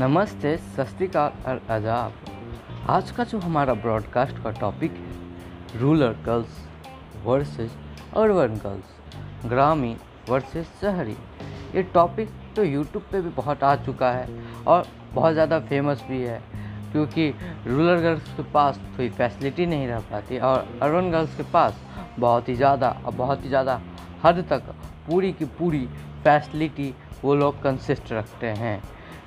नमस्ते सत श्रीकाल और आदाब आज का जो हमारा ब्रॉडकास्ट का टॉपिक है rural girls versus urban girls ग्रामीण वर्सेस शहरी। ये टॉपिक तो यूट्यूब पे भी बहुत आ चुका है और बहुत ज़्यादा फ़ेमस भी है, क्योंकि रूरल गर्ल्स के पास कोई फैसिलिटी नहीं रह पाती और अर्बन गर्ल्स के पास बहुत ही ज़्यादा और बहुत ही ज़्यादा हद तक पूरी की पूरी फैसिलिटी वो लोग कंसिस्ट रखते हैं।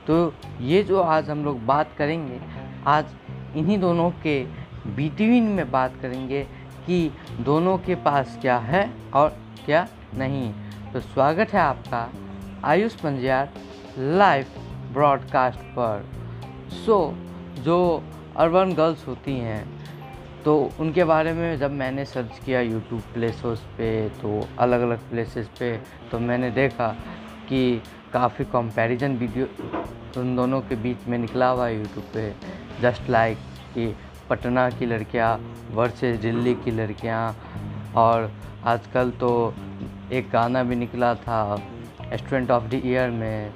तो ये जो आज हम लोग बात करेंगे, आज इन्हीं दोनों के बिटवीन में बात करेंगे कि दोनों के पास क्या है और क्या नहीं। तो स्वागत है आपका आयुष पंजियार लाइव ब्रॉडकास्ट पर। सो जो अर्बन गर्ल्स होती हैं तो उनके बारे में जब मैंने सर्च किया यूट्यूब प्लेसों पे तो अलग अलग प्लेसेस पे तो मैंने देखा कि काफ़ी कंपैरिजन वीडियो उन दोनों के बीच में निकला हुआ है यूट्यूब पे। जस्ट लाइक कि पटना की लड़कियाँ वर्सेस दिल्ली की लड़कियाँ। और आजकल तो एक गाना भी निकला था स्टूडेंट ऑफ़ द ईयर में।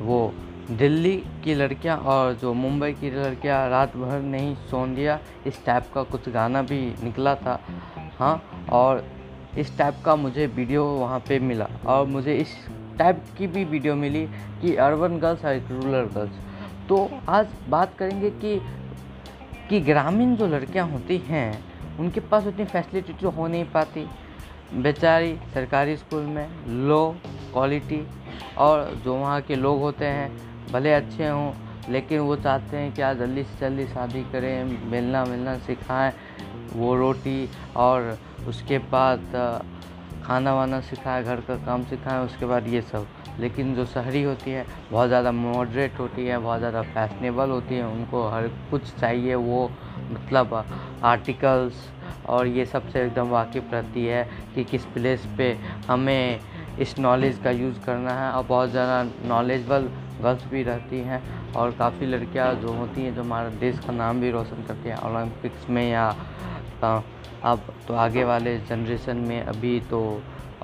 वो दिल्ली की लड़कियाँ और जो मुंबई की लड़कियाँ रात भर नहीं सोन दिया, इस टाइप का कुछ गाना भी निकला था। हाँ और इस टाइप का मुझे वीडियो वहाँ पे मिला। और मुझे इस टाइप की भी वीडियो मिली कि अर्बन गर्ल्स और रूरल गर्ल्स तो आज बात करेंगे कि कि ग्रामीण जो लड़कियाँ होती हैं उनके पास उतनी फैसिलिटी तो हो नहीं पाती। बेचारी सरकारी स्कूल में लो क्वालिटी और जो वहाँ के लोग होते हैं भले अच्छे हों लेकिन वो चाहते हैं कि आज जल्दी से जल्दी शादी करें मिलना मिलना सिखाएँ वो रोटी और उसके बाद खाना वाना सिखाए घर का काम सिखाएँ उसके बाद ये सब। लेकिन जो शहरी होती है, बहुत ज़्यादा मॉडरेट होती है, बहुत ज़्यादा फैशनेबल होती है, उनको हर कुछ चाहिए, वो मतलब आर्टिकल्स और ये सबसे एकदम वाकिफ़ रहती है कि किस प्लेस पे हमें इस नॉलेज का यूज़ करना है। और बहुत ज़्यादा नॉलेजबल गर्ल्स भी रहती हैं और काफ़ी लड़कियाँ जो होती हैं, जो हमारा देश का नाम भी रोशन करती हैं ओलंपिक्स में या अब तो आगे वाले जनरेशन में अभी तो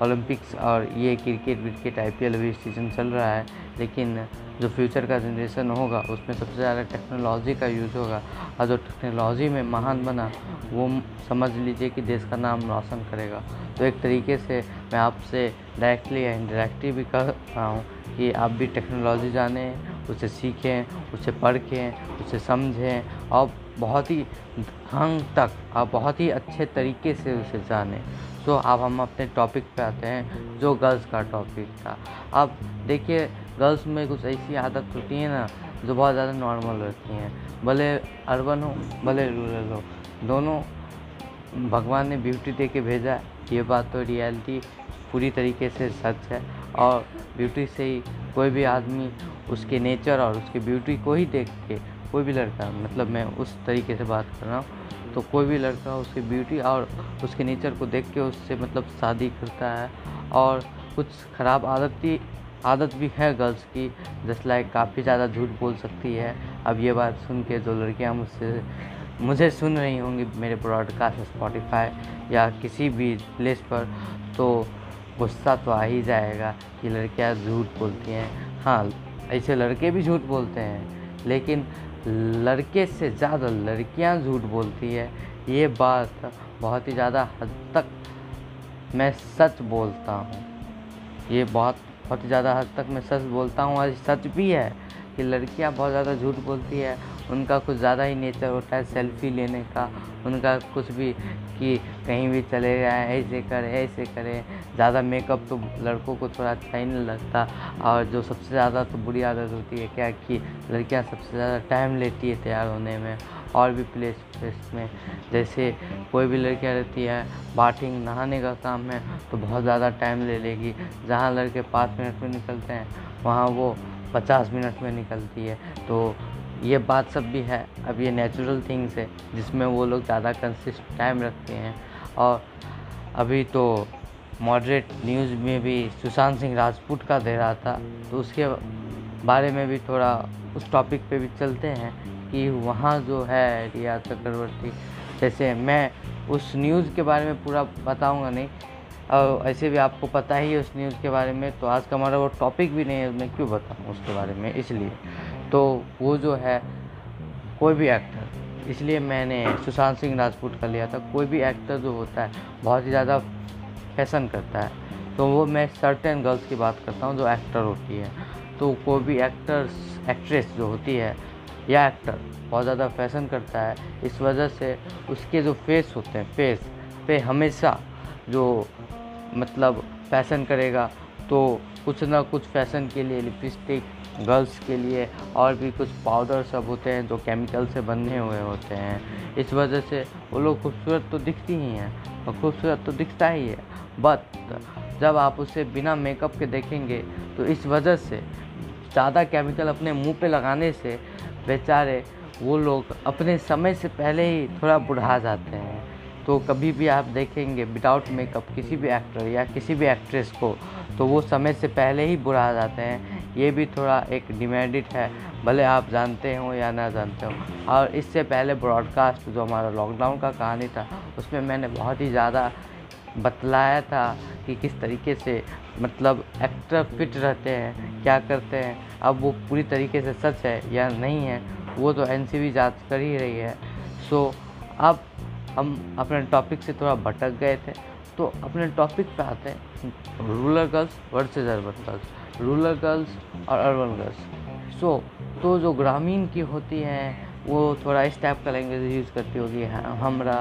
ओलंपिक्स और ये क्रिकेट विकेट आई पी अभी सीज़न चल रहा है, लेकिन जो फ्यूचर का जनरेशन होगा, उसमें सबसे ज़्यादा टेक्नोलॉजी का यूज़ होगा। और जो टेक्नोलॉजी में महान बना, वो समझ लीजिए कि देश का नाम रोशन करेगा। तो एक तरीके से मैं आपसे डायरेक्टली या इनडायरेक्टली भी कह रहा हूँ कि आप भी टेक्नोलॉजी जानें, उसे सीखें, उसे पढ़ें उसे समझें। और बहुत ही ढंग तक और बहुत ही अच्छे तरीके से उसे जाने। तो अब हम अपने टॉपिक पे आते हैं, जो गर्ल्स का टॉपिक था। अब देखिए गर्ल्स में कुछ ऐसी आदत होती है ना, जो बहुत ज़्यादा नॉर्मल रहती हैं। भले अर्बन हो, भले रूरल हो, दोनों भगवान ने ब्यूटी दे के भेजा, ये बात तो रियलिटी पूरी तरीके से सच है। और ब्यूटी से ही कोई भी आदमी उसके नेचर और उसकी ब्यूटी को ही देख के कोई भी लड़का मतलब मैं उस तरीके से बात कर रहा हूँ तो कोई भी लड़का उसकी ब्यूटी और उसके नेचर को देख के उससे मतलब शादी करता है और कुछ ख़राब आदत की आदत भी है गर्ल्स की जस्ट लाइक काफ़ी ज़्यादा झूठ बोल सकती है। अब ये बात सुन के जो लड़कियाँ मुझसे, मुझे सुन रही होंगी मेरे ब्रॉडकास्ट स्पॉटिफाई या किसी भी प्लेस पर तो गुस्सा तो आ ही जाएगा कि लड़कियाँ झूठ बोलती हैं। हाँ ऐसे लड़के भी झूठ बोलते हैं, लेकिन लड़के से ज़्यादा लड़कियाँ झूठ बोलती है। ये बात बहुत ही ज़्यादा हद तक मैं सच बोलता हूँ। ये बहुत बहुत ही ज़्यादा हद तक मैं सच बोलता हूँ। और सच भी है कि लड़कियाँ बहुत ज़्यादा झूठ बोलती है। उनका कुछ ज़्यादा ही नेचर होता है सेल्फी लेने का। उनका कुछ भी कि कहीं भी चले जाए, ऐसे करें ऐसे करें। ज़्यादा मेकअप तो लड़कों को थोड़ा अच्छा ही नहीं लगता और जो सबसे ज़्यादा तो बुरी आदत होती है क्या कि लड़कियाँ सबसे ज़्यादा टाइम लेती है तैयार होने में और भी प्लेस प्लेस में। जैसे कोई भी लड़कियाँ रहती है बाथिंग नहाने का काम है तो बहुत ज़्यादा टाइम ले लेगी। जहाँ लड़के पाँच मिनट में निकलते हैं, वहाँ वो पचास मिनट में निकलती है। तो ये बात सब भी है, अब ये नेचुरल थिंग्स है, जिसमें वो लोग ज़्यादा कंसिस्ट टाइम रखते हैं। और अभी तो मॉडरेट न्यूज़ में भी सुशांत सिंह राजपूत का दे रहा था तो उसके बारे में भी थोड़ा उस टॉपिक पे भी चलते हैं कि वहाँ जो है रिया चक्रवर्ती, जैसे मैं उस न्यूज़ के बारे में पूरा बताऊँगा नहीं। और ऐसे भी आपको पता ही है उस न्यूज़ के बारे में तो आज का हमारा वो टॉपिक भी नहीं है, मैं क्यों बताऊँ उसके बारे में, इसलिए। तो वो जो है, कोई भी एक्टर इसलिए मैंने सुशांत सिंह राजपूत का लिया था। कोई भी एक्टर जो होता है, बहुत ही ज़्यादा फ़ैशन करता है। तो वो मैं सर्टेन गर्ल्स की बात करता हूँ जो एक्टर होती है। तो कोई भी एक्टर्स एक्ट्रेस जो होती है, या एक्टर बहुत ज़्यादा फ़ैशन करता है। इस वजह से उसके जो फेस होते हैं फेस पे हमेशा जो मतलब फ़ैशन करेगा तो कुछ ना कुछ फ़ैशन के लिए लिपस्टिक गर्ल्स के लिए और भी कुछ पाउडर सब होते हैं जो केमिकल से बने हुए होते हैं। इस वजह से वो लोग खूबसूरत तो दिखती ही हैं और खूबसूरत तो दिखता ही है। बट जब आप उसे बिना मेकअप के देखेंगे तो इस वजह से ज़्यादा केमिकल अपने मुँह पे लगाने से बेचारे वो लोग अपने समय से पहले ही थोड़ा बुढ़ा जाते हैं। तो कभी भी आप देखेंगे विदाउट मेकअप किसी भी एक्टर या किसी भी एक्ट्रेस को तो वो समय से पहले ही बुरा जाते हैं। ये भी थोड़ा एक डिमेरिट है, भले आप जानते हो या ना जानते हो। और इससे पहले ब्रॉडकास्ट जो हमारा लॉकडाउन का कहानी था, उसमें मैंने बहुत ही ज़्यादा बतलाया था कि किस तरीके से मतलब एक्टर फिट रहते हैं, क्या करते हैं, अब वो पूरी तरीके से सच है या नहीं है, वो तो एन जाँच कर ही रही है। सो अब हम अपने टॉपिक से थोड़ा भटक गए थे। तो अपने टॉपिक पे आते हैं। Rural girls versus urban girls rural girls और अर्बन गर्ल्स सो तो जो ग्रामीण की होती हैं वो थोड़ा इस टाइप का लैंग्वेज यूज़ करती होगी। हमरा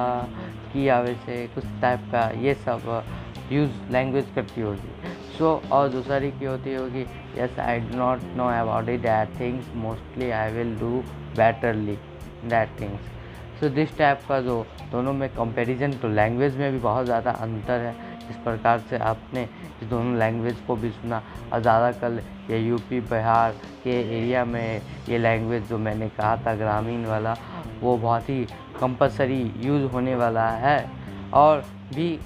किया वैसे कुछ टाइप का ये सब यूज़ लैंग्वेज करती होगी। सो so, और दूसरी की होती होगी yes I do not know about it that things mostly I will do betterly that things so this type का जो दोनों में कंपैरिजन तो लैंग्वेज में भी बहुत ज़्यादा अंतर है। इस प्रकार से आपने इस दोनों लैंग्वेज को भी सुना। और ज़्यादा कल ये यूपी बिहार के एरिया में ये लैंग्वेज जो मैंने कहा था ग्रामीण वाला वो बहुत ही कंपलसरी यूज़ होने वाला है। और भी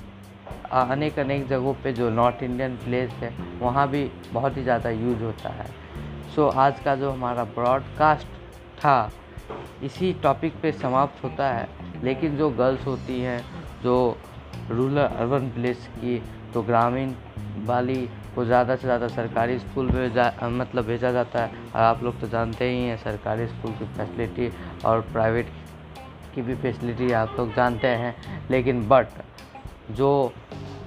अनेक अनेक जगहों पे जो नॉर्थ इंडियन प्लेस है वहाँ भी बहुत ही ज़्यादा यूज़ होता है। सो so, आज का जो हमारा ब्रॉडकास्ट था इसी टॉपिक पे समाप्त होता है। लेकिन जो गर्ल्स होती हैं, जो रूरल अर्बन प्लेस की तो ग्रामीण वाली को ज़्यादा से ज़्यादा सरकारी स्कूल में जा मतलब भेजा जाता है। और आप लोग तो जानते ही हैं, सरकारी स्कूल की फैसिलिटी और प्राइवेट की भी फैसिलिटी आप लोग जानते हैं। लेकिन बट जो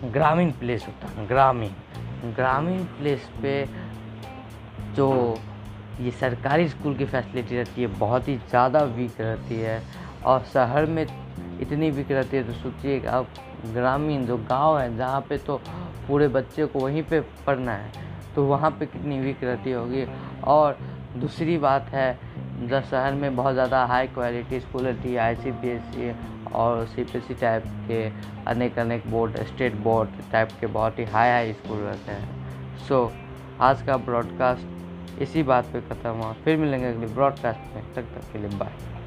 ग्रामीण प्लेस होता है, ग्रामीण ग्रामीण प्लेस पे जो ये सरकारी स्कूल की फैसिलिटी रहती है, बहुत ही ज़्यादा वीक रहती है। और शहर में इतनी वीक रहती है तो सोचिए अब ग्रामीण जो गाँव है, जहाँ पे तो पूरे बच्चे को वहीं पे पढ़ना है तो वहाँ पे कितनी वीक रहती होगी। और दूसरी बात है, जब शहर में बहुत ज़्यादा हाई क्वालिटी स्कूल रहती है आई सी बी एस सी और सी पी सी टाइप के अनेक अनेक बोर्ड स्टेट बोर्ड टाइप के बहुत ही हाई हाई स्कूल रहते हैं। सो आज का ब्रॉडकास्ट इसी बात पे ख़त्म हुआ। फिर मिलेंगे अगले ब्रॉडकास्ट में। तक तक के लिए बाय